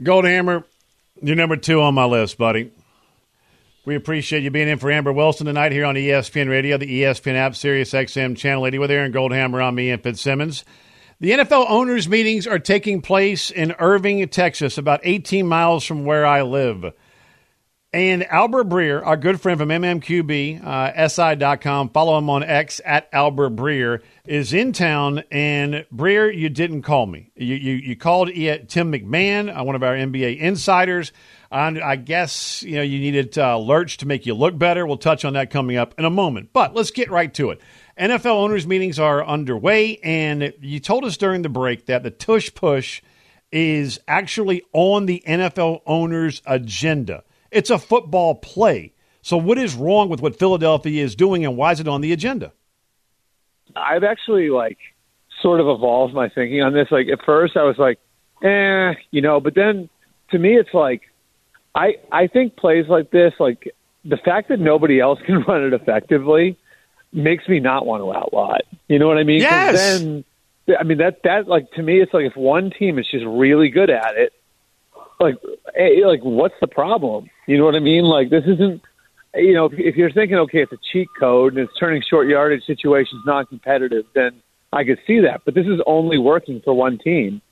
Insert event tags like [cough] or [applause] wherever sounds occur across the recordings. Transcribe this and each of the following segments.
Goldhammer, you're number two on my list, buddy. We appreciate you being in for Amber Wilson tonight here on ESPN Radio, the ESPN app, Sirius XM Channel 80 with Aaron Goldhammer on me and Fitzsimmons. The NFL owners' meetings are taking place in Irving, Texas, about 18 miles from where I live. And Albert Breer, our good friend from MMQB, uh, follow him on X at Albert Breer, is in town. And Breer, you didn't call me. You, you, you called Tim McMahon, uh, one of our NBA insiders. I, I guess you know you needed uh, Lurch to make you look better. We'll touch on that coming up in a moment. But let's get right to it. NFL owners' meetings are underway, and you told us during the break that the tush push is actually on the NFL owners' agenda. It's a football play. So, what is wrong with what Philadelphia is doing, and why is it on the agenda? I've actually like sort of evolved my thinking on this. Like at first, I was like, eh, you know, but then to me, it's like I I think plays like this, like the fact that nobody else [laughs] can run it effectively, makes me not want to outlaw it. You know what I mean? Yes. Then, I mean that that like to me, it's like if one team is just really good at it, like hey, like what's the problem? You know what I mean? Like this isn't. You know, if, if you're thinking, okay, it's a cheat code and it's turning short yardage situations non-competitive, then I could see that. But this is only working for one team,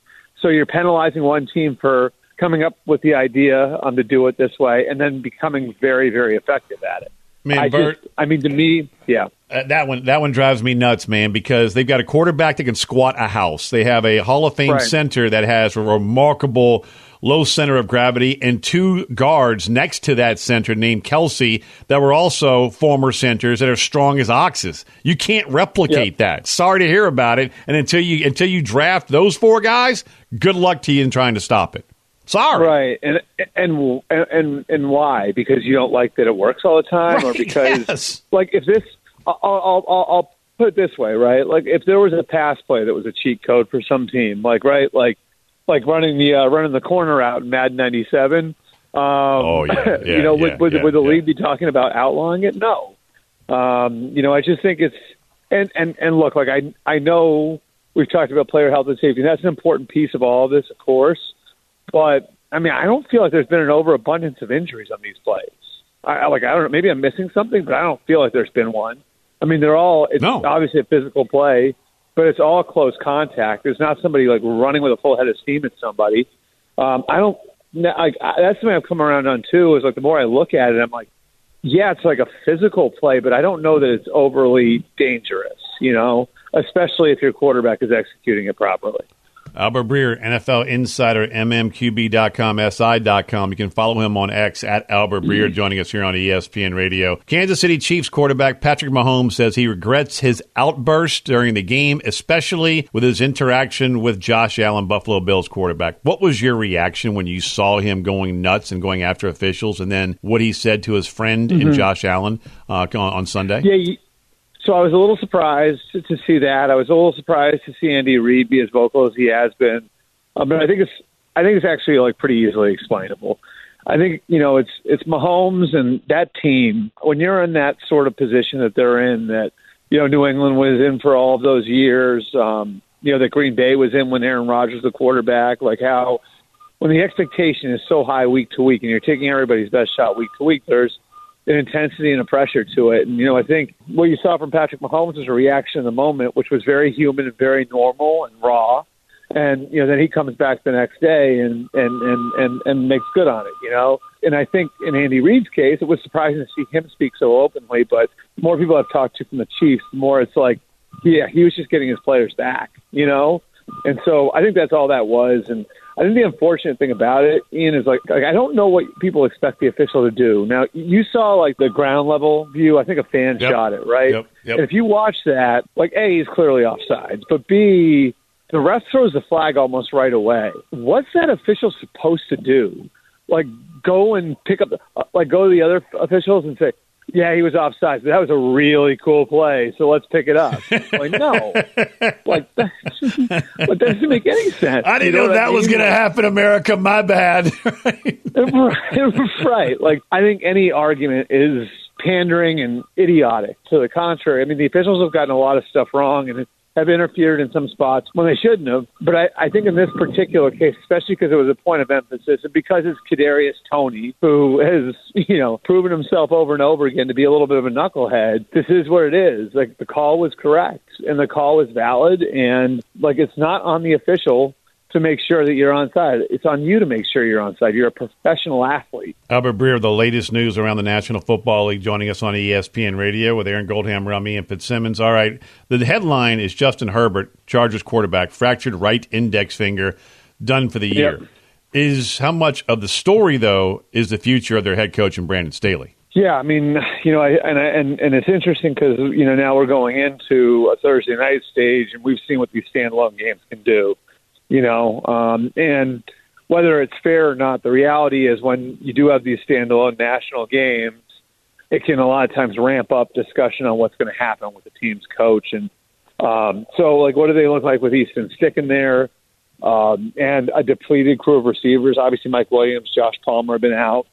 so you're penalizing one team for coming up with the idea um, to do it this way and then becoming very, very effective at it. Man, I, Bert, just, I mean, to me, yeah. Uh, that one that one drives me nuts, man, because they've got a quarterback that can squat a house. They have a Hall of Fame Right. center that has a remarkable low center of gravity and two guards next to that center named Kelce that were also former centers that are strong as oxes. You can't replicate Yep. that. Sorry to hear about it. And until you until you draft those four guys, good luck to you in trying to stop it. Sorry. Right, and and and and why? Because you don't like that it works all the time, or [laughs] because yes. like if this, I'll, I'll I'll I'll put it this way, right? Like if there was a pass play that was a cheat code for some team, like right, like like running the uh, running the corner out in Madden '97. Um, Oh, yeah, [laughs] yeah, you know, yeah, would, would, yeah, would the yeah. league be talking about outlawing it? No. Um, you know, I just think it's and and and look, like I I know we've talked about player health and safety. And that's an important piece of all of this, of course. But I mean, I don't feel like there's been an overabundance of injuries on these plays. I, I like I don't know, maybe I'm missing something, but I don't feel like there's been one. I mean, they're all it's No. obviously a physical play, but it's all close contact. There's not somebody like running with a full head of steam at somebody. Um, I don't. Like that's something I've come around on too. Is like the more I look at it, I'm like, yeah, it's like a physical play, but I don't know that it's overly dangerous. You know, especially if your quarterback is executing it properly. Albert Breer, NFL Insider, MMQB.com, SI.com. You can follow him on X at Albert Breer, joining us here on ESPN Radio. Kansas City Chiefs quarterback Patrick Mahomes says he regrets his outburst during the game, especially with his interaction with Josh Allen, Buffalo Bills quarterback. What was your reaction when you saw him going nuts and going after officials, and then what he said to his friend in Josh Allen uh, on, on Sunday? Yeah. You, so I was a little surprised to, see that. I was a little surprised to see Andy Reid be as vocal as he has been. Um, but I think it's I think it's actually like pretty easily explainable. I think you know it's it's Mahomes and that team. When you're in that sort of position that they're in, that you know New England was in for all of those years. Um, you know that Green Bay was in when Aaron Rodgers the quarterback. Like how when the expectation is so high week to week, and you're taking everybody's best shot week to week, there's an intensity and a pressure to it. And you know, I think what you saw from Patrick Mahomes was a reaction in the moment, which was very human and very normal and raw. And you know, then he comes back the next day and and and and, and makes good on it. You know, and I think in Andy Reid's case, it was surprising to see him speak so openly. But more people I've talked to from the Chiefs, the more it's like, yeah, he was just getting his players back. You know, and so I think that's all that was. And I think the unfortunate thing about it, Ian, is like, like I don't know what people expect the official to do. Now you saw like the ground level view. I think a fan Yep. shot it right. Yep, yep. And if you watch that, like A, he's clearly offsides, but B, the ref throws the flag almost right away. What's that official supposed to do? Like go and pick up, the, uh, like go to the other officials and say, "Yeah, he was offside. That was a really cool play. So let's pick it up." like no, [laughs] like that, [laughs] that doesn't make any sense. I didn't You know, what that was mean? going to happen, America. My bad. [laughs] right. Like I think any argument is pandering and idiotic. To the contrary, I mean the officials have gotten a lot of stuff wrong, and have interfered in some spots when they shouldn't have. But I, I think in this particular case, especially because it was a point of emphasis, and because it's Kadarius Toney, who has [laughs] you know proven himself over and over again to be a little bit of a knucklehead. This is what it is. Like the call was correct, and the call was valid, and like it's not on the official to make sure that you're on side. It's on you to make sure you're on side. You're a professional athlete. Albert Breer, the latest news around the National Football League, joining us on ESPN Radio with Aaron Goldhammer, me, and Fitzsimmons. All right, the headline is Justin Herbert, Chargers quarterback, fractured right index finger, done for the year. Yep. Is how much of the story though is the future of their head coach and Brandon Staley? Yeah, I mean, you know, I, and and and it's interesting because you know now we're going into a Thursday night stage, and we've seen what these standalone games can do you know, um, and whether it's fair or not, the reality is when you do have these standalone national games, it can a lot of times ramp up discussion on what's going to happen with the team's coach. And um, so, like, what do they look like with Easton Stick in there um, and a depleted crew of receivers? Obviously, Mike Williams, Josh Palmer have been out.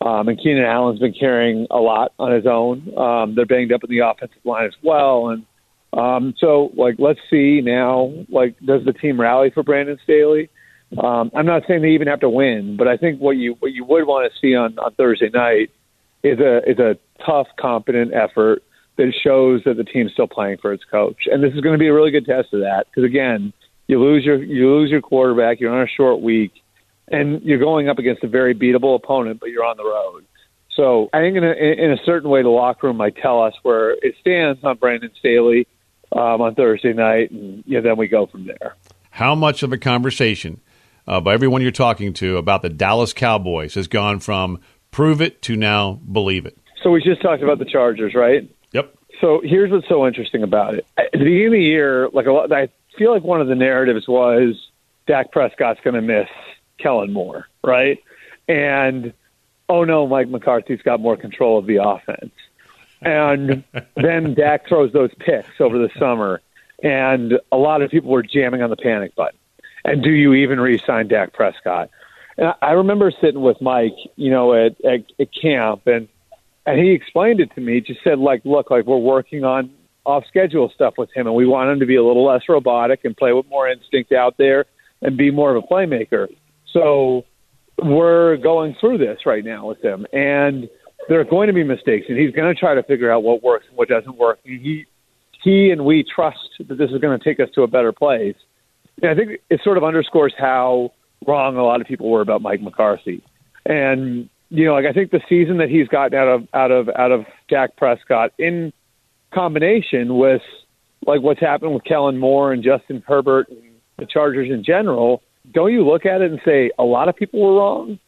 Um, and Keenan Allen's been carrying a lot on his own. Um, they're banged up in the offensive line as well. And um, so, like, let's see now. Like, does the team rally for Brandon Staley? Um, I'm not saying they even have to win, but I think what you what you would want to see on, on Thursday night is a is a tough, competent effort that shows that the team's still playing for its coach. And this is going to be a really good test of that because again, you lose your you lose your quarterback, you're on a short week, and you're going up against a very beatable opponent, but you're on the road. So I think in a, in a certain way, the locker room might tell us where it stands on Brandon Staley um, on Thursday night, and you know, then we go from there. How much of a conversation uh, by everyone you're talking to about the Dallas Cowboys has gone from prove it to now believe it? So we just talked about the Chargers, right? Yep. So here's what's so interesting about it. At the beginning of the year, like a lot, I feel like one of the narratives was Dak Prescott's going to miss Kellen Moore, right? And oh no, Mike McCarthy's got more control of the offense. And then Dak throws those picks over the summer, and a lot of people were jamming on the panic button. And do you even re-sign Dak Prescott? And I remember sitting with Mike, you know, at, at, at camp, and and he explained it to me. Just said, like, look, like we're working on off schedule stuff with him, and we want him to be a little less robotic and play with more instinct out there and be more of a playmaker. So we're going through this right now with him, and there are going to be mistakes, and he's going to try to figure out what works and what doesn't work. And he, he and we trust that this is going to take us to a better place. And I think it sort of underscores how wrong a lot of people were about Mike McCarthy. And you know, like I think the season that he's gotten out of out of out of Dak Prescott in combination with like what's happened with Kellen Moore and Justin Herbert and the Chargers in general, don't you look at it and say a lot of people were wrong?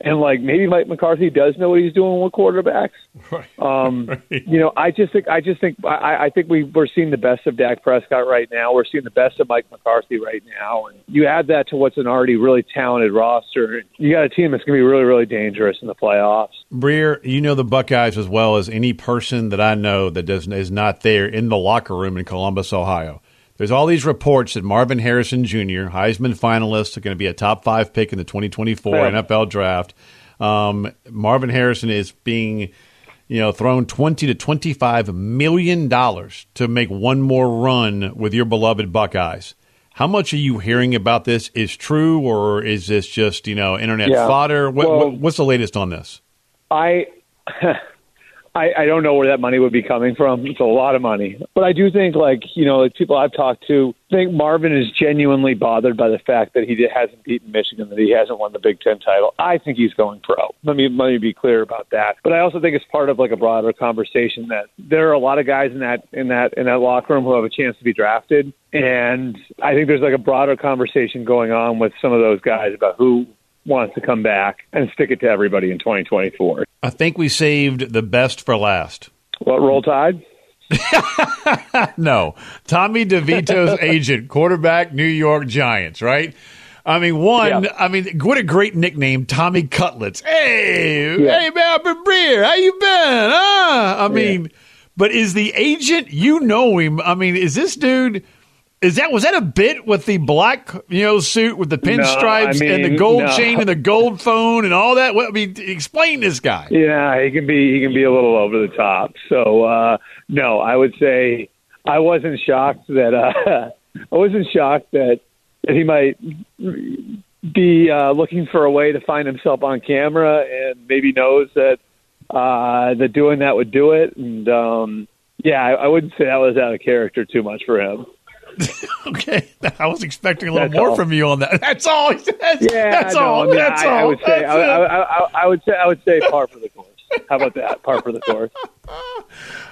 And like maybe Mike McCarthy does know what he's doing with quarterbacks. [laughs] Right. Um, [laughs] right. You know, I just think I just think I, I think we we're seeing the best of Dak Prescott right now. We're seeing the best of Mike McCarthy right now, and you add that to what's an already really talented roster. You got a team that's going to be really really dangerous in the playoffs. Breer, you know the Buckeyes as well as any person that I know that does is not there in the locker room in Columbus, Ohio. There's all these reports that Marvin Harrison Jr., Heisman finalist, are going to be a top five pick in the 2024 yeah. NFL draft. Um, Marvin Harrison is being, you know, thrown 20 to 25 million dollars to make one more run with your beloved Buckeyes. How much are you hearing about this is true, or is this just you know internet yeah. fodder? What, well, what, what's the latest on this? I [laughs] I, I don't know where that money would be coming from. It's a lot of money. But I do think, like, you know, like people I've talked to think Marvin is genuinely bothered by the fact that he hasn't beaten Michigan, that he hasn't won the Big Ten title. I think he's going pro. Let me, let me be clear about that. But I also think it's part of like a broader conversation that there are a lot of guys in that, in that, in that locker room who have a chance to be drafted. And I think there's like a broader conversation going on with some of those guys about who wants to come back and stick it to everybody in 2024. I think we saved the best for last. What, Roll Tide? [laughs] no. Tommy DeVito's [laughs] agent, quarterback, New York Giants, right? I mean, one, yeah. I mean, what a great nickname, Tommy Cutlets. Hey, yeah. hey, Albert Breer, how you been? Ah, I mean, yeah. but is the agent, you know him, I mean, is this dude – is that was that a bit with the black you know suit with the pinstripes no, I mean, and the gold no. chain and the gold phone and all that? Well, I mean, explain this guy. Yeah, he can be he can be a little over the top. So uh, no, I would say I wasn't shocked that uh, [laughs] I wasn't shocked that that he might be uh, looking for a way to find himself on camera and maybe knows that uh, that doing that would do it. And um, yeah, I, I wouldn't say that was out of character too much for him. [laughs] okay, I was expecting a little That's more all. from you on that. That's all. [laughs] That's, Yeah, that's no, all. I, mean, that's I, all. I would say That's I. I, I, I would say I would say par for the course. How about that? Par for the course. [laughs]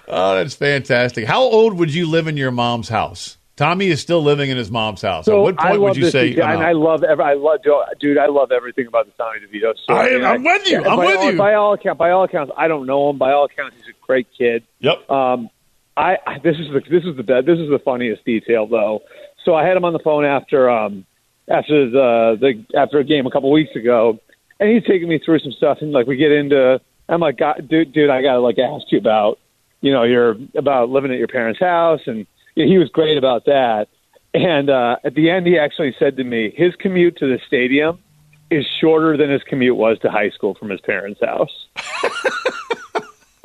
Oh, that's fantastic. How old would you live in your mom's house? Tommy is still living in his mom's house. At what I point would you this, say? and I'm? I love every, I love dude. I love everything about the Tommy DeVito story. I- I'm with you. I'm with all, you. By all accounts, by all accounts, I don't know him. By all accounts, he's a great kid. Yep. Um, I, I this is the this is the be- this is the funniest detail though. So I had him on the phone after um after the the after a game a couple weeks ago, and he's taking me through some stuff, and like we get into, I'm like, God, dude, dude, I gotta like ask you about, you know, your about living at your parents' house, and he was great about that. And uh, at the end, he actually said to me, his commute to the stadium is shorter than his commute was to high school from his parents' house. [laughs]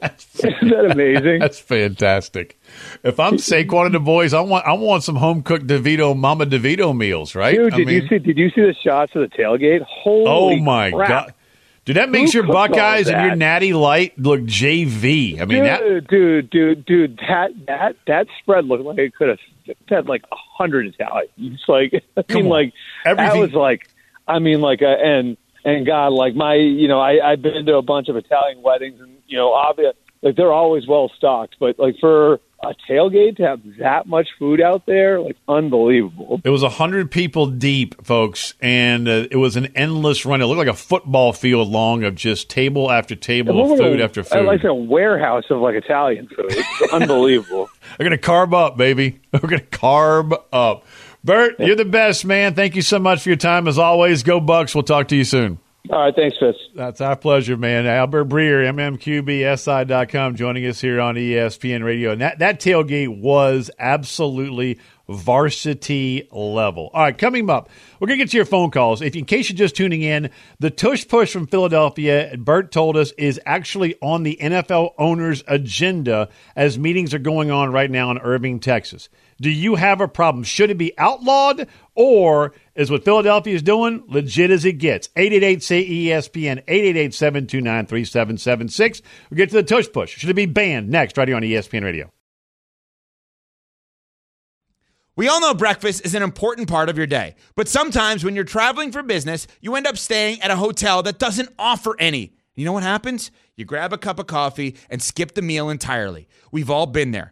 Isn't that amazing? That's fantastic. If I'm Saquon and the boys, I want I want some home cooked DeVito Mama DeVito meals, right? Dude, I did mean, you see? Did you see the shots of the tailgate? Holy Oh my crap. god. Dude, that makes Who your cooked all Buckeyes and your that? Natty Light look JV. I mean, that dude, dude, dude, dude, that that that spread looked like it could have had like a hundred Italians. [laughs] It's like I Come mean, on. like Everything- that was like, I mean, like, uh, and and God, like my, you know, I I've been to a bunch of Italian weddings, and you know, obvious, like they're always well stocked, but like for a tailgate to have that much food out there, like unbelievable. It was a hundred people deep, folks, and uh, it was an endless run. It looked like a football field long of just table after table of food a- after food. Like a warehouse of like Italian food. It's unbelievable. [laughs] We're gonna carb up, baby. We're gonna carb up. Bert, you're the best, man. Thank you so much for your time as always. Go Bucks. We'll talk to you soon. All right, thanks, Fitz. That's our pleasure, man. Albert Breer, MMQBSI.com, joining us here on ESPN Radio. And that, that tailgate was absolutely varsity level. All right, coming up, we're going to get to your phone calls. If in case you're just tuning in, the tush push from Philadelphia, Bert told us, is actually on the NFL owners' agenda as meetings are going on right now in Irving, Texas. Do you have a problem? Should it be outlawed or is what Philadelphia is doing legit as it gets? 888 say ESPN 888 729 3776. We'll get to the tush push. Should it be banned? Next, right here on ESPN Radio. We all know breakfast is an important part of your day, but sometimes when you're traveling for business, you end up staying at a hotel that doesn't offer any. You know what happens? You grab a cup of coffee and skip the meal entirely. We've all been there.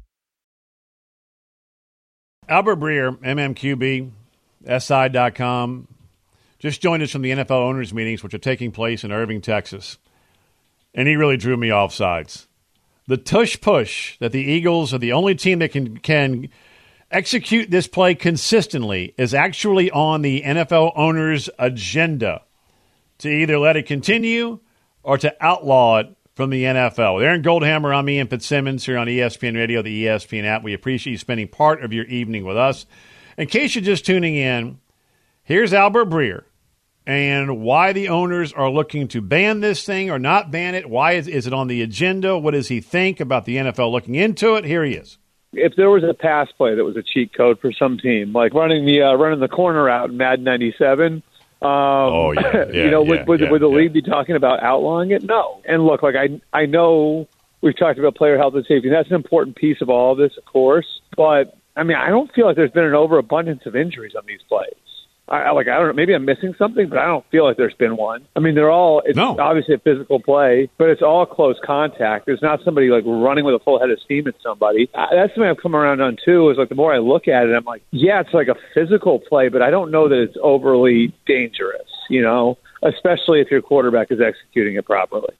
Albert Breer, MMQB, SI.com, just joined us from the NFL owners' meetings, which are taking place in Irving, Texas. And he really drew me off sides. The tush push that the Eagles are the only team that can, can execute this play consistently is actually on the NFL owners' agenda to either let it continue or to outlaw it from the NFL. With Aaron Goldhammer, I'm Ian Fitzsimmons here on ESPN Radio, the ESPN app. We appreciate you spending part of your evening with us. In case you're just tuning in, here's Albert Breer and why the owners are looking to ban this thing or not ban it. Why is, is it on the agenda? What does he think about the NFL looking into it? Here he is. If there was a pass play that was a cheat code for some team, like running the uh, running the corner out in Madden '97, um, oh yeah, [laughs] yeah you know, yeah, would, yeah, would the league be talking about outlawing it? No. And look, like I I know we've talked about player health and safety. That's an important piece of all of this, of course. But I mean, I don't feel like there's been an overabundance of injuries on these plays. I, I like I don't know. Maybe I'm missing something, but I don't feel like there's been one. I mean, they're all. It's No. obviously a physical play, but it's all close contact. There's not somebody like running with a full head of steam at somebody. Uh, that's something I've come around on too. Is like the more I look at it, I'm like, yeah, it's like a physical play, but I don't know that it's overly dangerous. You know, especially if your quarterback is executing it properly.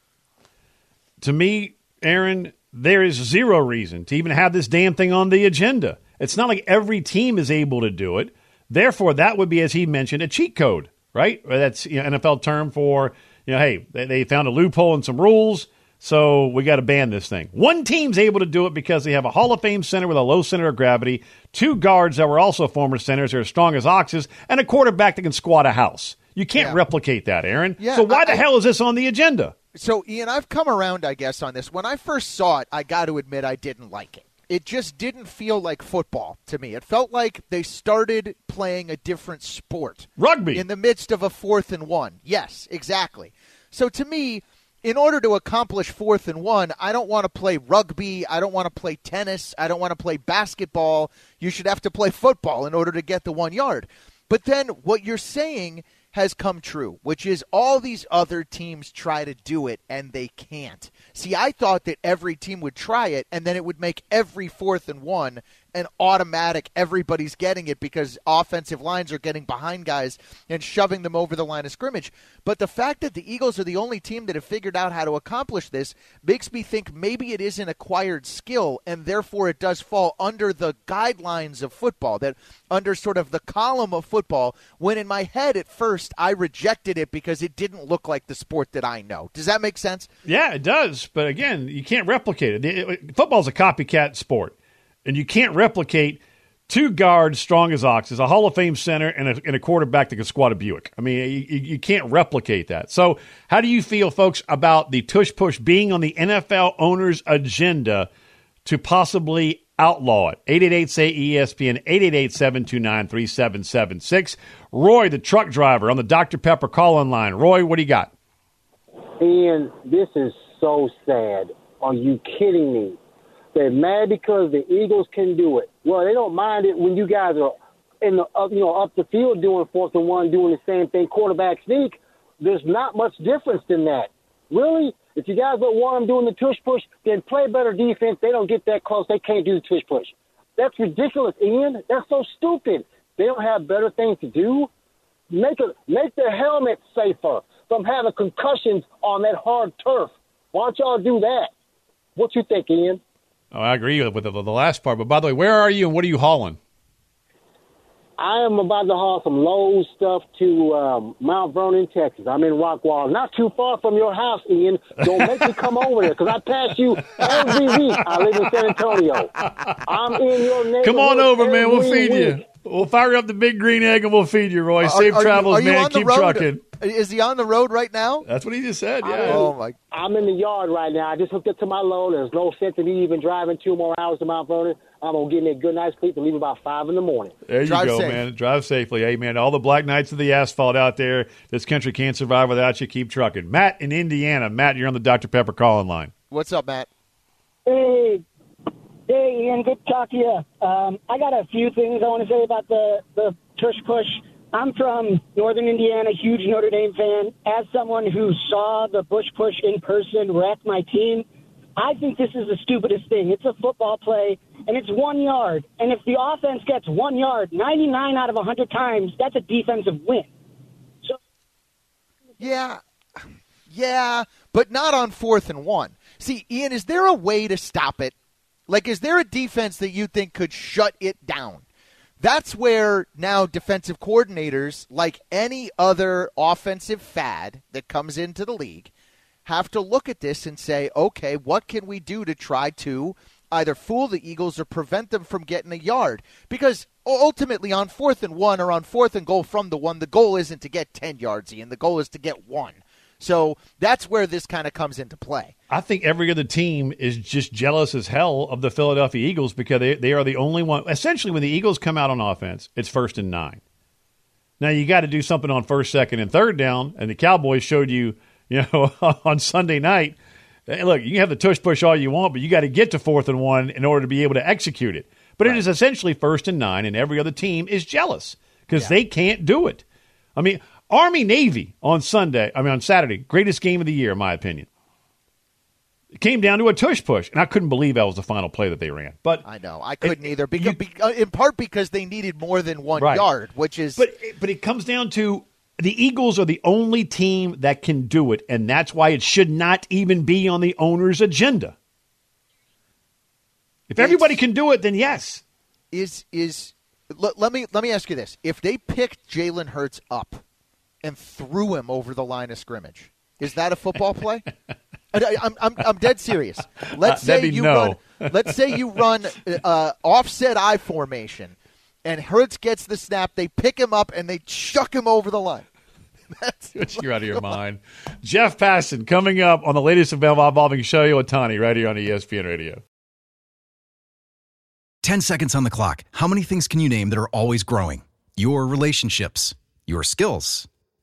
to me, Aaron, there is zero reason to even have this damn thing on the agenda. It's not like every team is able to do it. Therefore, that would be, as he mentioned, a cheat code, right? That's you know, NFL term for, you know, hey, they, they found a loophole in some rules, so we got to ban this thing. One team's able to do it because they have a Hall of Fame center with a low center of gravity, two guards that were also former centers that are strong as oxes, and a quarterback that can squat a house. You can't Yeah. replicate that, Aaron. Yeah, so why I- the hell is this on the agenda? So, Ian, I've come around, I guess, on this. When I first saw it, I got to admit I didn't like it. It just didn't feel like football to me. It felt like they started playing a different sport. Rugby. In the midst of a fourth and one. Yes, exactly. So, to me, in order to accomplish fourth and one, I don't want to play rugby. I don't want to play tennis. I don't want to play basketball. You should have to play football in order to get the one yard. But then what you're saying has come true, which is all these other teams try to do it and they can't. See, I thought that every team would try it and then it would make every fourth and one an automatic everybody's getting it because offensive lines are getting behind guys and shoving them over the line of scrimmage. But the fact that the Eagles are the only team that have figured out how to accomplish this makes me think maybe it is an acquired skill and therefore it does fall under the guidelines of football, that under sort of the column of football, when in my head at first I rejected it because it didn't look like the sport that I know. Does that make sense? Yeah, it does. But again, you can't replicate it. football's a copycat sport, and you can't replicate two guards strong as oxes, a Hall of Fame center, and a, and a quarterback that can squat a Buick. I mean, you, you can't replicate that. So, how do you feel, folks, about the tush push being on the NFL owners' agenda to possibly outlaw it? 888 say ESPN, 888 729 3776. Roy, the truck driver on the Dr. Pepper call in line. Roy, what do you got? Ian, this is so sad. Are you kidding me? They're mad because the Eagles can do it. Well, they don't mind it when you guys are in the up, you know, up the field doing fourth and one, doing the same thing, quarterback sneak. There's not much difference than that. Really, if you guys don't want them doing the tush push, then play better defense. They don't get that close. They can't do the tush push. That's ridiculous, Ian. That's so stupid. They don't have better things to do. Make a make the helmet safer from having concussions on that hard turf. Why don't y'all do that? What you think, Ian? Oh, I agree with the, the last part. But by the way, where are you and what are you hauling? I am about to haul some Lowe's stuff to um, Mount Vernon, Texas. I'm in Rockwall, not too far from your house, Ian. Don't make me come over there because I pass you every week. I live in San Antonio. I'm in your neighborhood. Come on over, man. We'll feed you. Week. We'll fire up the big green egg and we'll feed you, Roy. Are- Safe are you- travels, are you man. on the Keep road? trucking. Is he on the road right now? That's what he just said. Yeah. Oh my! I'm in the yard right now. I just hooked up to my load. There's no sense in me even driving two more hours to Mount Vernon. I'm gonna get me a good night's sleep and leave about five in the morning. There you Drive go, safe. man. Drive safely. Hey, man, all the black knights of the asphalt out there. This country can't survive without you. Keep trucking. Matt in Indiana. Matt, you're on the Dr. Pepper calling line. What's up, Matt? Hey, hey, Ian. Good to talk to you. Um, I got a few things I want to say about the the tush push. I'm from Northern Indiana, huge Notre Dame fan. As someone who saw the Bush push in person wreck my team, I think this is the stupidest thing. It's a football play, and it's one yard. And if the offense gets one yard, 99 out of 100 times, that's a defensive win. So Yeah, yeah, but not on fourth and one. See, Ian, is there a way to stop it? Like, is there a defense that you think could shut it down? That's where now defensive coordinators, like any other offensive fad that comes into the league, have to look at this and say, okay, what can we do to try to either fool the Eagles or prevent them from getting a yard. Because ultimately, on fourth and one or on fourth and goal from the one, the goal isn't to get 10 yards, and the goal is to get one. So that's where this kind of comes into play. I think every other team is just jealous as hell of the Philadelphia Eagles because they, they are the only one. Essentially, when the Eagles come out on offense, it's first and nine. Now you got to do something on first, second, and third down, and the Cowboys showed you, [laughs] you know, [laughs] on Sunday night. Hey, look, you can have the tush push all you want, but you got to get to fourth and one in order to be able to execute it. But right. it is essentially first and nine, and every other team is jealous because yeah. they can't do it. I mean, Army Navy on Sunday, I mean on Saturday, greatest game of the year in my opinion. It came down to a tush push, and I couldn't believe that was the final play that they ran. But I know I couldn't it, either, because, you, uh, in part because they needed more than one right. yard, which is. But but it comes down to the Eagles are the only team that can do it, and that's why it should not even be on the owner's agenda. If everybody can do it, then yes. Is is let, let me let me ask you this: If they picked Jalen Hurts up and threw him over the line of scrimmage. Is that a football play? [laughs] I, am I'm, I'm dead serious. [laughs] Let's uh, say you no. run. [laughs] Let's say you run uh, offset I formation, and Hurts gets the snap. They pick him up and they chuck him over the line. That's You're out of your mind. Jeff Passan coming up on the latest evolving Shohei Ohtani right here on ESPN Radio. 10 seconds on the clock. How many things can you name that are always growing? Your relationships, your skills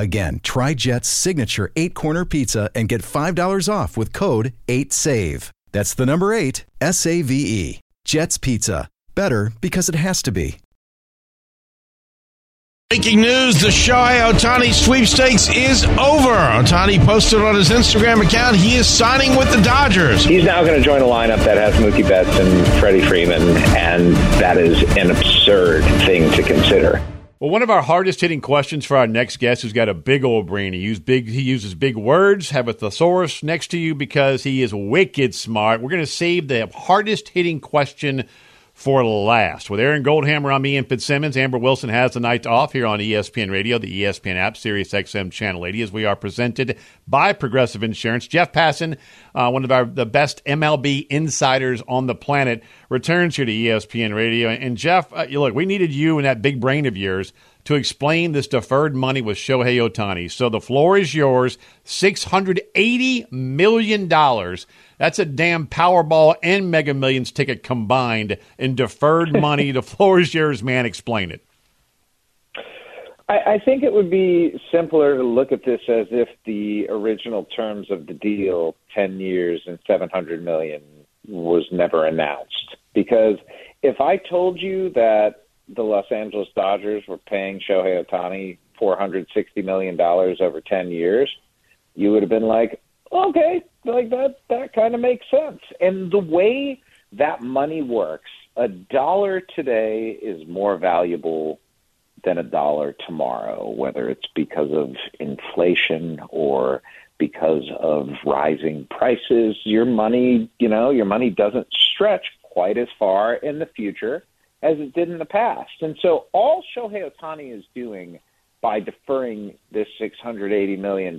Again, try Jet's signature eight corner pizza and get $5 off with code 8SAVE. That's the number eight, S A V E. Jet's Pizza. Better because it has to be. Breaking news the Shohei Ohtani sweepstakes is over. Ohtani posted on his Instagram account he is signing with the Dodgers. He's now going to join a lineup that has Mookie Betts and Freddie Freeman, and that is an absurd thing to consider. Well, one of our hardest hitting questions for our next guest who's got a big old brain. He uses big he uses big words, have a thesaurus next to you because he is wicked smart. We're going to save the hardest hitting question for last. With Aaron Goldhammer on me and Fitzsimmons, Amber Wilson has the night off here on ESPN Radio, the ESPN app, Sirius XM Channel 80, as we are presented by Progressive Insurance. Jeff Passan, uh, one of our the best MLB insiders on the planet, returns here to ESPN Radio. And Jeff, uh, look, we needed you and that big brain of yours to explain this deferred money with Shohei Ohtani. So the floor is yours. $680 million that's a damn Powerball and Mega Millions ticket combined in deferred [laughs] money. the floor is yours, man. Explain it. I, I think it would be simpler to look at this as if the original terms of the deal, 10 years and 700 million, was never announced. Because if I told you that the Los Angeles Dodgers were paying Shohei Ohtani $460 million over 10 years, you would have been like, okay, like that that kind of makes sense. And the way that money works, a dollar today is more valuable than a dollar tomorrow, whether it's because of inflation or because of rising prices. Your money, you know, your money doesn't stretch quite as far in the future as it did in the past. And so all Shohei Ohtani is doing by deferring this $680 million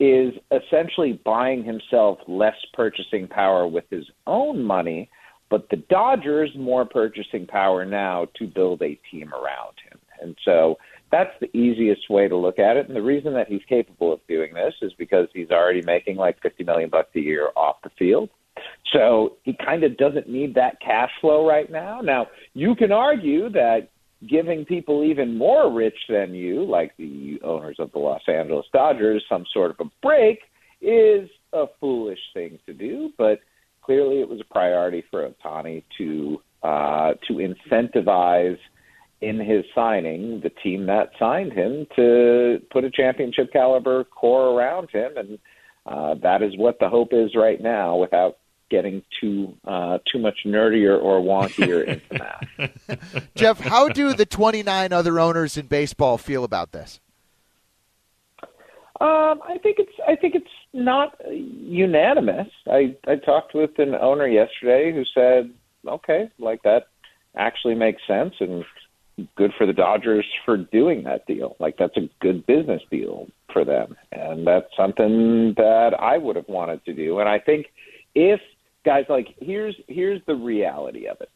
is essentially buying himself less purchasing power with his own money, but the Dodgers more purchasing power now to build a team around him. And so that's the easiest way to look at it. And the reason that he's capable of doing this is because he's already making like 50 million bucks a year off the field. So he kind of doesn't need that cash flow right now. Now, you can argue that giving people even more rich than you, like the owners of the Los Angeles Dodgers, some sort of a break is a foolish thing to do, but clearly it was a priority for Ohtani to uh, to incentivize in his signing the team that signed him to put a championship caliber core around him, and uh, that is what the hope is right now. Without getting too uh, too much nerdier or wonkier into [laughs] math. Jeff, how do the 29 other owners in baseball feel about this? Um, I think it's I think it's not unanimous. I I talked with an owner yesterday who said, "Okay, like that actually makes sense and good for the Dodgers for doing that deal. Like that's a good business deal for them, and that's something that I would have wanted to do. And I think if guys like here's here's the reality of it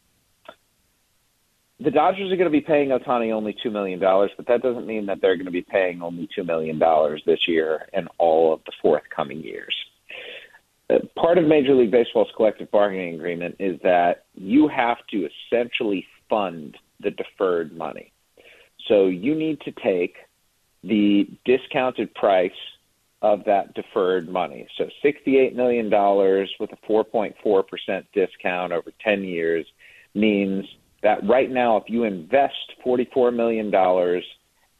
the Dodgers are going to be paying Ohtani only two million dollars, but that doesn't mean that they're going to be paying only two million dollars this year and all of the forthcoming years. Uh, part of Major League Baseball's collective bargaining agreement is that you have to essentially fund the deferred money. So you need to take the discounted price of that deferred money. So $68 million with a 4.4% discount over 10 years means that right now, if you invest $44 million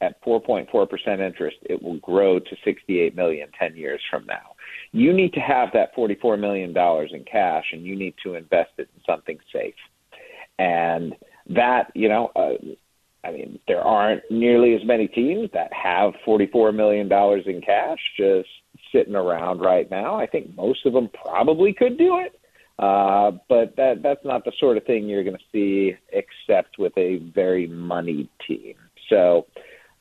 at 4.4% interest, it will grow to 68 million 10 years from now. You need to have that $44 million in cash and you need to invest it in something safe. And that, you know, uh, I mean, there aren't nearly as many teams that have $44 million in cash just sitting around right now. I think most of them probably could do it. Uh, but that that's not the sort of thing you're going to see except with a very moneyed team. So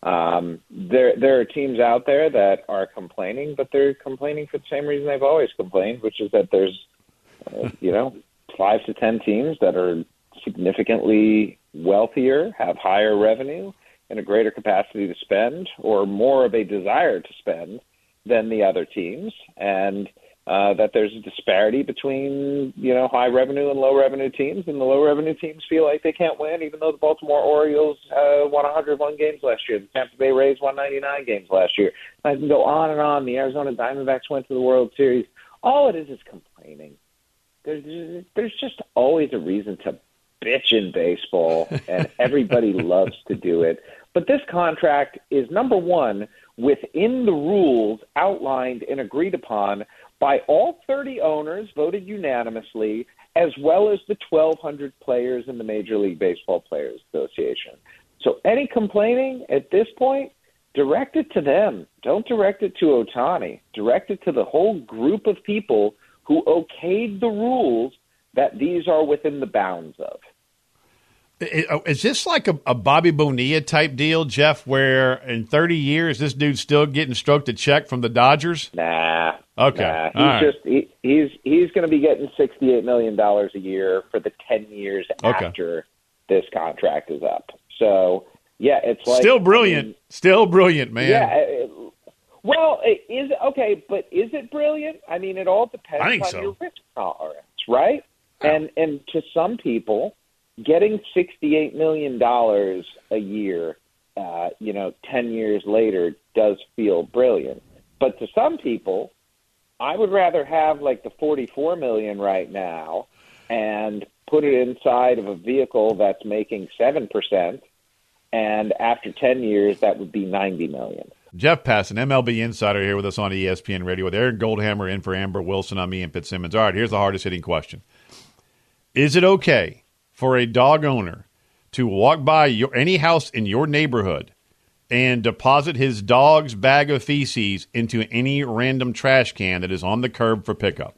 um, there there are teams out there that are complaining, but they're complaining for the same reason they've always complained, which is that there's uh, you know five to ten teams that are significantly wealthier, have higher revenue, and a greater capacity to spend, or more of a desire to spend than the other teams, and uh, that there's a disparity between you know high revenue and low revenue teams, and the low revenue teams feel like they can't win, even though the Baltimore Orioles uh, won 101 games last year, the Tampa Bay Rays won 99 games last year. I can go on and on. The Arizona Diamondbacks went to the World Series. All it is is complaining. There's there's just always a reason to bitch in baseball, and everybody [laughs] loves to do it. But this contract is number one within the rules outlined and agreed upon by all 30 owners voted unanimously, as well as the 1,200 players in the Major League Baseball Players Association. So any complaining at this point, direct it to them. Don't direct it to Ohtani. Direct it to the whole group of people who okayed the rules that these are within the bounds of. Oh, is this like a, a, Bobby Bonilla type deal, Jeff, where in 30 years this dude's still getting stroked a check from the Dodgers? Nah. Okay. Nah. He's right. just he, he's he's going to be getting 68 million dollars a year for the 10 years okay. after this contract is up. So, yeah, it's like Still brilliant. I mean, still brilliant, man. Yeah. It, well, it is okay, but is it brilliant? I mean, it all depends on so. your risk tolerance, right? And and to some people, getting $68 million a year, uh, you know, 10 years later does feel brilliant. But to some people, I would rather have like the 44 million right now and put it inside of a vehicle that's making 7% and after 10 years that would be 90 million. Jeff Passan, MLB insider here with us on ESPN Radio with Aaron Goldhammer in for Amber Wilson on me and Fitzsimmons. All right, here's the hardest hitting question. Is it okay for a dog owner to walk by your, any house in your neighborhood and deposit his dog's bag of feces into any random trash can that is on the curb for pickup.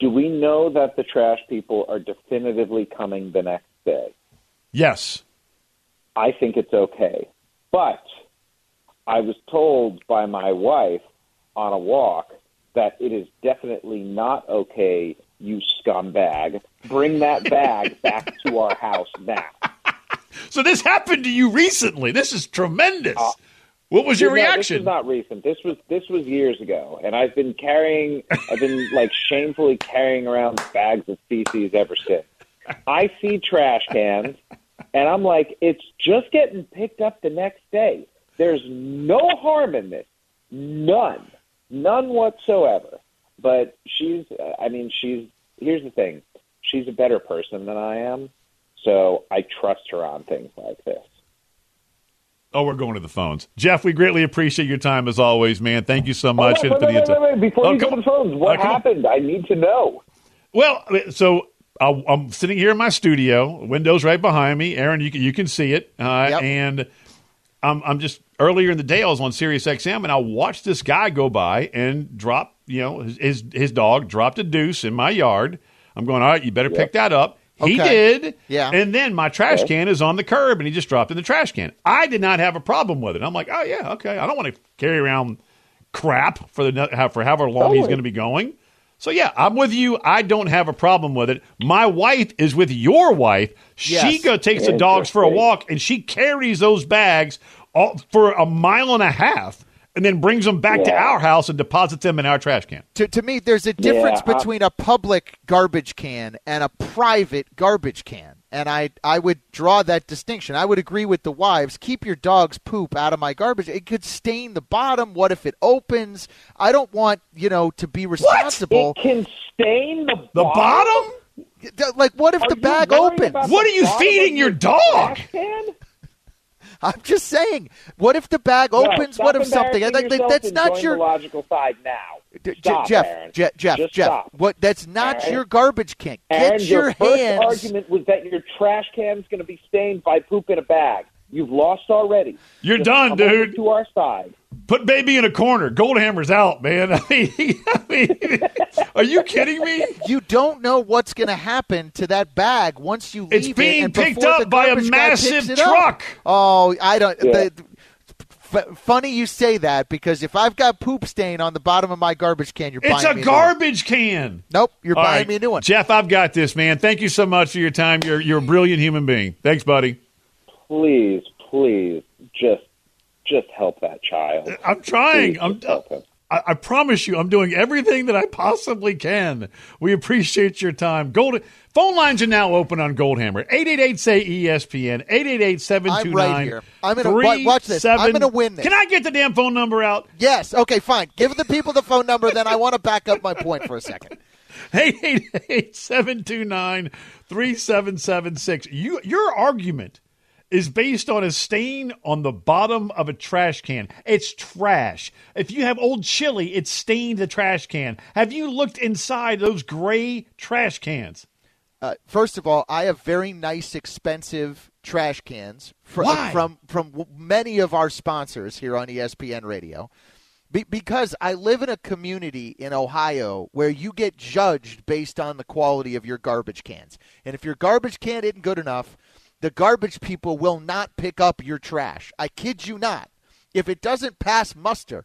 Do we know that the trash people are definitively coming the next day? Yes. I think it's okay. But I was told by my wife on a walk that it is definitely not okay you scumbag. Bring that bag back to our house now. So this happened to you recently. This is tremendous. Uh, What was your reaction? This is not recent. This was this was years ago, and I've been carrying, I've been like shamefully carrying around bags of feces ever since. I see trash cans, and I'm like, it's just getting picked up the next day. There's no harm in this, none, none whatsoever. But she's, I mean, she's. Here's the thing, she's a better person than I am, so I trust her on things like this. Oh, we're going to the phones. Jeff, we greatly appreciate your time as always, man. Thank you so much. Oh, wait, for wait, the wait, insight. wait, wait, Before Oh, you go to the phones, what Uh, come on. happened? I need to know. Well, so I- I'm sitting here in my studio. Windows right behind me. Aaron, you can, you can see it. Uh, Yep. And I'm, I'm just earlier in the day. I was on Sirius XM, and I watched this guy go by and drop. You know, his his, his dog dropped a deuce in my yard. I'm going. All right, you better pick that up. He Okay. did. Yeah. And then my trash can is on the curb, and he just dropped in the trash can. I did not have a problem with it. I'm like, oh yeah, okay. I don't want to carry around crap for the for however long he's going to be going. So yeah, I'm with you. I don't have a problem with it. My wife is with your wife. She Yes. go takes the dogs for a walk and she carries those bags all, for a mile and a half and then brings them back to our house and deposits them in our trash can. To, to me, there's a difference Yeah, I- between a public garbage can and a private garbage can. And I, I would draw that distinction. I would agree with the wives. Keep your dog's poop out of my garbage. It could stain the bottom. What if it opens? I don't want, you know, to be responsible. What? It can stain the The bottom? Like, what if Are the bag opens? What the are you feeding of your dog? Trash [laughs] can? I'm just saying. What if the bag No, opens? what if something? embarrassing Like, like, that's not your the logical side now. D- Stop, Jeff, Aaron. Je- Jeff, Just Jeff. stop. What? That's not Aaron. your garbage can. Get And your, your first argument was that your trash can is going to be stained by poop in a bag. You've lost already. You're Just done, come over dude. To our side. Put baby in a corner. Goldhammer's out, man. [laughs] I mean, I mean, are you kidding me? You don't know what's going to happen to that bag once you leave It's it. being and picked up by a garbage guy picks massive it up. truck. Oh, I don't. Yeah. The, f- funny you say that because if I've got poop stain on the bottom of my garbage can, you're It's buying a me new one. garbage can. Nope, you're All buying right. me a new one. Jeff, I've got this, man. Thank you so much for your time. You're you're a brilliant human being. Thanks, buddy. Please, please, just, just help that child. Uh, I'm trying. Please, I'm. just help him. I, I promise you, I'm doing everything that I possibly can. We appreciate your time. Gold phone lines are now open on Goldhammer. 888 say ESPN. 888 729 I'm right here. I'm gonna- wa- watch this. I'm gonna win this. Can I get the damn phone number out? Yes. Okay. Fine. Give the people the phone number. Then I want to back up my point for a second. [laughs] 888 729 3776. You Your argument is based on a stain on the bottom of a trash can. It's trash. If you have old chili, it stained the trash can. Have you looked inside those gray trash cans? Uh, first of all, I have very nice, expensive trash cans fr- Why? from from many of our sponsors here on ESPN Radio. Be- because I live in a community in Ohio where you get judged based on the quality of your garbage cans, and if your garbage can isn't good enough, the garbage people will not pick up your trash. I kid you not. If it doesn't pass muster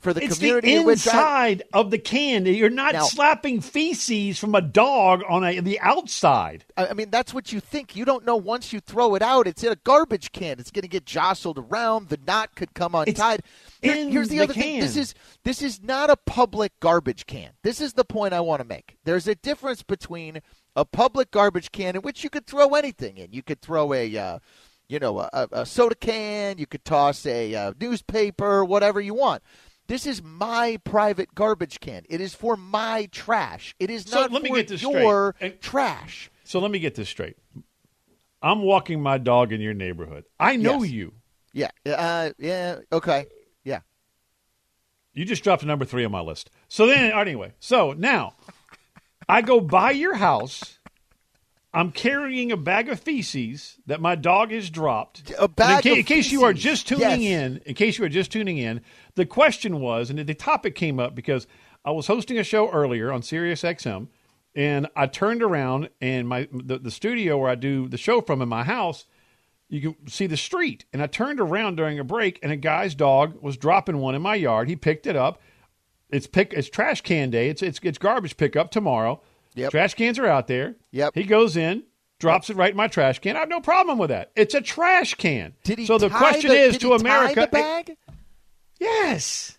for the It's the community in which I, inside of the can. You're not Now- slapping feces from a dog on a, the outside. I I mean, that's what you think. You don't know once you throw it out, it's in a garbage can. It's going to get jostled around. The knot could come untied. Here- here's the, the other thing. This is this is not a public garbage can. This is the point I want to make. There's a difference between a public garbage can in which you could throw anything in. You could throw a, uh, you know, a, a- a soda can. You could toss a uh, newspaper, whatever you want. This is my private garbage can. It is for my trash. It is So not let me for get this your trash. So let me get this straight. I'm walking my dog in your neighborhood. I know Yes. you. Yeah. Uh, yeah. Okay. Yeah. You just dropped a number three on my list. So then, anyway, so now I go by your house. I'm carrying a bag of feces that my dog has dropped. A bag in, ca- of in case you are just tuning Yes. in, in case you are just tuning in, the question was, and the topic came up because I was hosting a show earlier on Sirius XM, and I turned around and my the, the studio where I do the show from in my house you can see the street. And I turned around during a break, and a guy's dog was dropping one in my yard. He picked it up. It's pick. It's trash can day. It's it's it's garbage pickup tomorrow. Yep. Trash cans are out there. Yep. He goes in, drops it right in my trash can. I have no problem with that. It's a trash can. Did he? so the question the, is did to America. bag? Yes.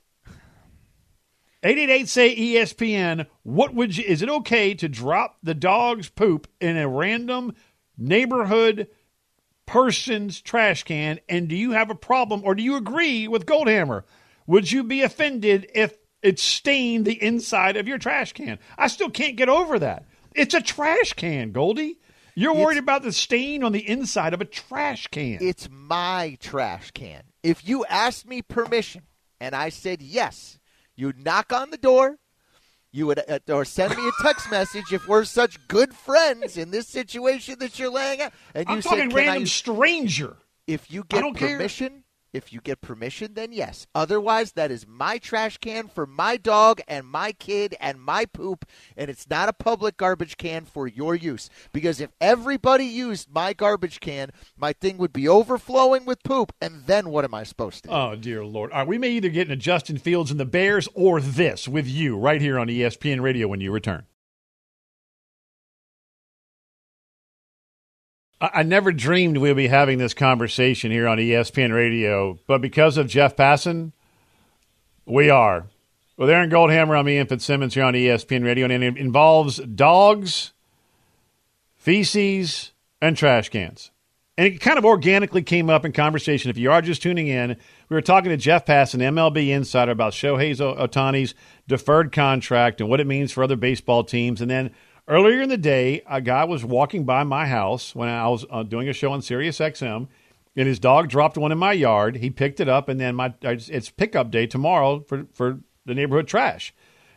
888 say ESPN. What would you, is it okay to drop the dog's poop in a random neighborhood person's trash can? And do you have a problem or do you agree with Goldhammer? Would you be offended if it stained the inside of your trash can? I still can't get over that. It's a trash can, Goldie. You're worried about the stain on the inside of a trash can. It's my trash can. If you asked me permission and I said yes, you'd knock on the door. You would uh, or send me a text message if we're such good friends in this situation that you're laying out. And you I'm said, talking random I-" stranger. If you get don't care. If you get permission, then yes. Otherwise, that is my trash can for my dog and my kid and my poop, and it's not a public garbage can for your use. Because if everybody used my garbage can, my thing would be overflowing with poop, and then what am I supposed to do? Oh, dear Lord. All right, we may either get into Justin Fields and the Bears or this with you right here on ESPN Radio when you return. I, never dreamed we'd be having this conversation here on ESPN Radio, but because of Jeff Passan, we are. With Aaron Goldhammer, I'm Ian Fitzsimmons here on ESPN Radio, and it involves dogs, feces, and trash cans. And it kind of organically came up in conversation. If you are just tuning in, we were talking to Jeff Passan MLB insider, about Shohei Ohtani's deferred contract and what it means for other baseball teams. And then earlier in the day, a guy was walking by my house when I was uh, doing a show on Sirius XM, and his dog dropped one in my yard. He picked it up, and then my it's pickup day tomorrow for, for the neighborhood trash.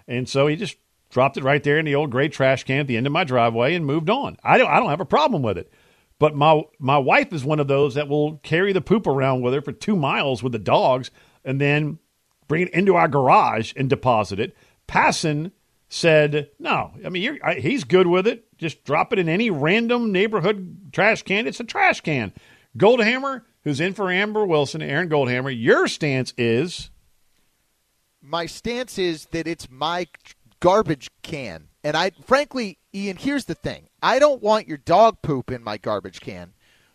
And so he just dropped it right there in the old gray trash can at the end of my driveway and moved on. I don't, I don't have a problem with it. But my my wife is one of those that will carry the poop around with her for two miles with the dogs and then bring it into our garage and deposit it. Passan said, "No, I mean I, he's good with it. Just drop it in any random neighborhood trash can. It's a trash can." Goldhammer, who's in for Amber Wilson, Aaron Goldhammer, your stance is my stance is that it's my garbage can. And I, frankly, Ian, here's the thing I don't want your dog poop in my garbage can,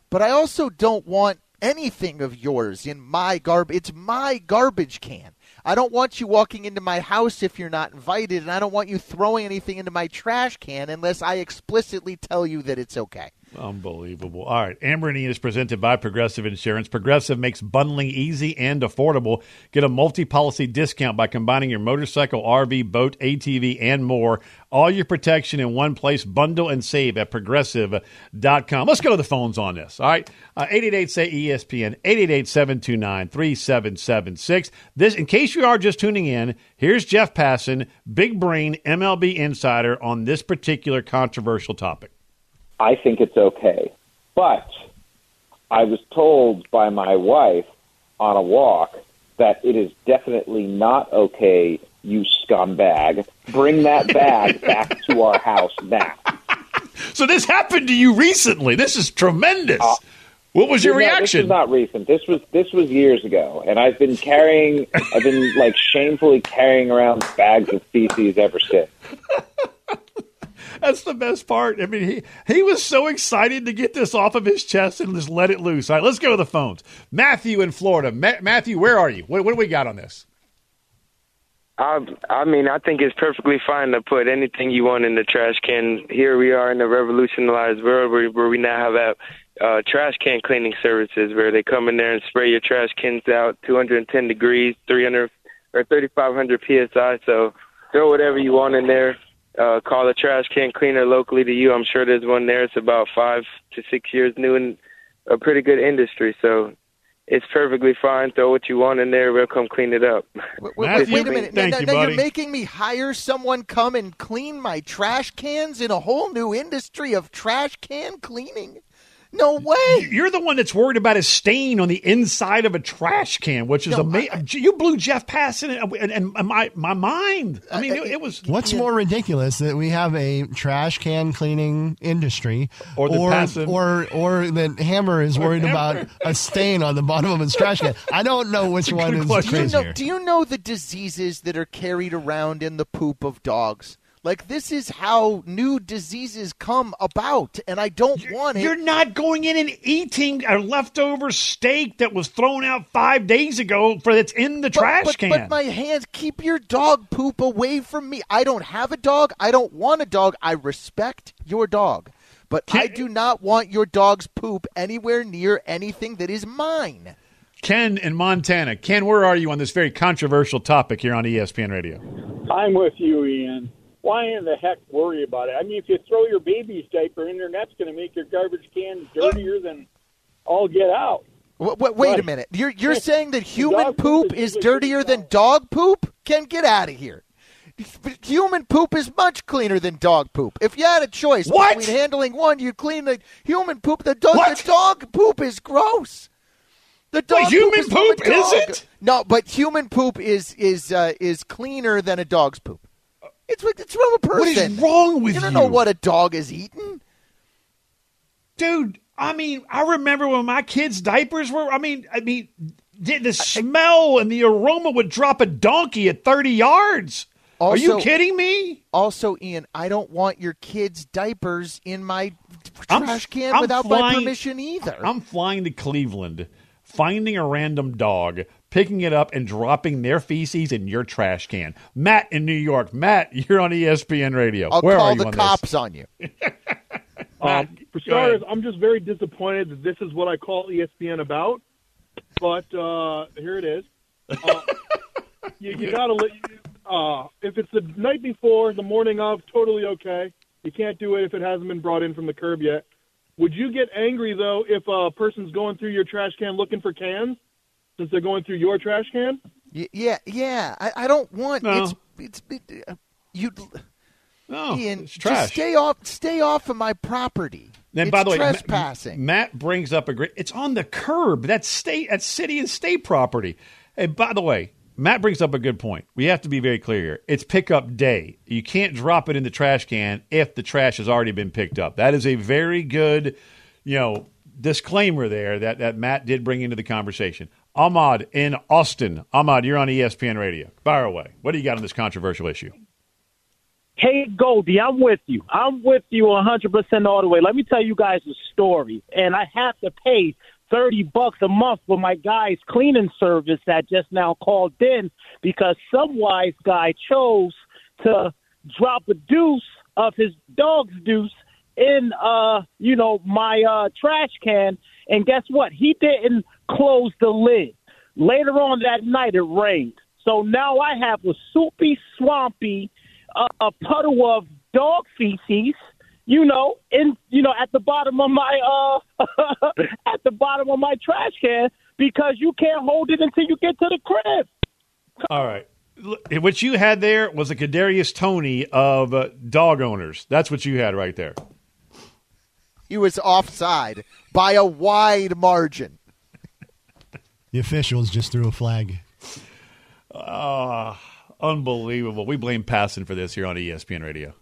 but I also don't want anything of yours in my garbage. It's my garbage can. I don't want you walking into my house if you're not invited, and I don't want you throwing anything into my trash can unless I explicitly tell you that it's okay. Unbelievable. All right. Amber and is presented by Progressive Insurance. Progressive makes bundling easy and affordable. Get a multi policy discount by combining your motorcycle, RV, boat, ATV, and more. All your protection in one place. Bundle and save at progressive.com. Let's go to the phones on this. All right. Uh, 888 say ESPN, 888 729 3776. This, in case you are just tuning in, here's Jeff Passan, big brain MLB insider on this particular controversial topic. I think it's okay. But I was told by my wife on a walk that it is definitely not okay, you scumbag. Bring that bag [laughs] back to our house now. So this happened to you recently. This is tremendous. Uh, what was your No, This reaction? was not recent. This was this was years ago, and I've been carrying, I've been like shamefully carrying around bags of feces ever since. [laughs] That's the best part. I mean, he he was so excited to get this off of his chest and just let it loose. All right, let's go to the phones. Matthew in Florida. Ma- Matthew, where are you? What, what do we got on this? I, I mean, I think it's perfectly fine to put anything you want in the trash can. Here we are in a revolutionized world where, where we now have uh, trash can cleaning services where they come in there and spray your trash cans out 210 degrees, 300 or 3,500 psi. So throw whatever you want in there. Uh, call a trash can cleaner locally to you. I'm sure there's one there. It's about five to six years new and a pretty good industry. So it's perfectly fine. Throw what you want in there. We'll come clean it up. Wait, wait, wait a minute. now, now- now you're making me hire someone come and clean my trash cans in a whole new industry of trash can cleaning? No way. You're the one that's worried about a stain on the inside of a trash can, which is amazing. You blew Jeff Passan and, and, and my my mind. I mean, it, it was What's more ridiculous that we have a trash can cleaning industry, Or that or Passan- or, or that Hammer is Or worried Hammer. about a stain on the bottom of his trash can? I don't know which one is Do you, crazier. know, do you know the diseases that are carried around in the poop of dogs? Like this is how new diseases come about, and I don't want it. You're not going in and eating a leftover steak that was thrown out five days ago for that's in the But- trash but, can. But my hands, keep your dog poop away from me. I don't have a dog. I don't want a dog. I respect your dog. But I do not want your dog's poop anywhere near anything that is mine. Ken in Montana. Ken, where are you on this very controversial topic here on ESPN Radio? I'm with you, Ian. Why in the heck worry about it? I mean, if you throw your baby's diaper in there, that's going to make your garbage can dirtier than all get out. Wait, wait, wait a minute. You're you're [laughs] saying that human poop is dirtier than dog poop? Can get out of here. Human poop is much cleaner than dog poop. If you had a choice What? between handling one, you'd clean the human poop. The dog, the dog poop is gross. The dog human poop, is poop, is it? No, but human poop is is uh, is cleaner than a dog's poop. It's it's from a person. What is wrong with you? You don't know what a dog is eating. Dude, I mean, I remember when my kids' diapers were. I mean, I mean, the, smell and the aroma would drop a donkey at thirty yards. Are you kidding me? Also, Ian, I don't want your kids' diapers in my I'm- trash can I'm without my permission either. I'm flying to Cleveland, finding a random dog, picking it up, and dropping their feces in your trash can. Matt in New York. Matt, you're on ESPN Radio. I'll Where call are you the on this? cops on you. [laughs] Um, for starters, I'm just very disappointed that this is what I call ESPN about. But uh, here it is. Uh, [laughs] you, you gotta let. Uh, if it's the night before, the morning of, totally okay. You can't do it if it hasn't been brought in from the curb yet. Would you get angry though if a person's going through your trash can looking for cans, since they're going through your trash can? Y- yeah, yeah. I, I don't want No. it's it's it, uh, you. No, Ian, it's trash. just stay off stay off of my property. And it's by the way, trespassing. Matt brings up a great. It's on the curb. That's state. That's city and state property. And by the way, Matt brings up a good point. We have to be very clear here. It's pickup day. You can't drop it in the trash can if the trash has already been picked up. That is a very good, you know, disclaimer there that that Matt did bring into the conversation. Ahmad in Austin. Ahmad, you're on ESPN Radio. Fire away. What do you got on this controversial issue? Hey, Goldie, I'm with you. I'm with you 100% all the way. Let me tell you guys a story. And I have to pay 30 bucks a month for my guy's cleaning service that just now called in because some wise guy chose to drop a deuce of his dog's deuce in uh you know my uh trash can and guess what he didn't close the lid later on that night it rained so now i have a soupy swampy uh, puddle of dog feces you know in you know at the bottom of my uh [laughs] at the bottom of my trash can because you can't hold it until you get to the crib All right. Look, What you had there was a Kadarius Toney of uh, dog owners. That's what you had right there. he was offside by a wide margin. The officials just threw a flag. Ah, unbelievable. We blame Passan for this here on ESPN Radio.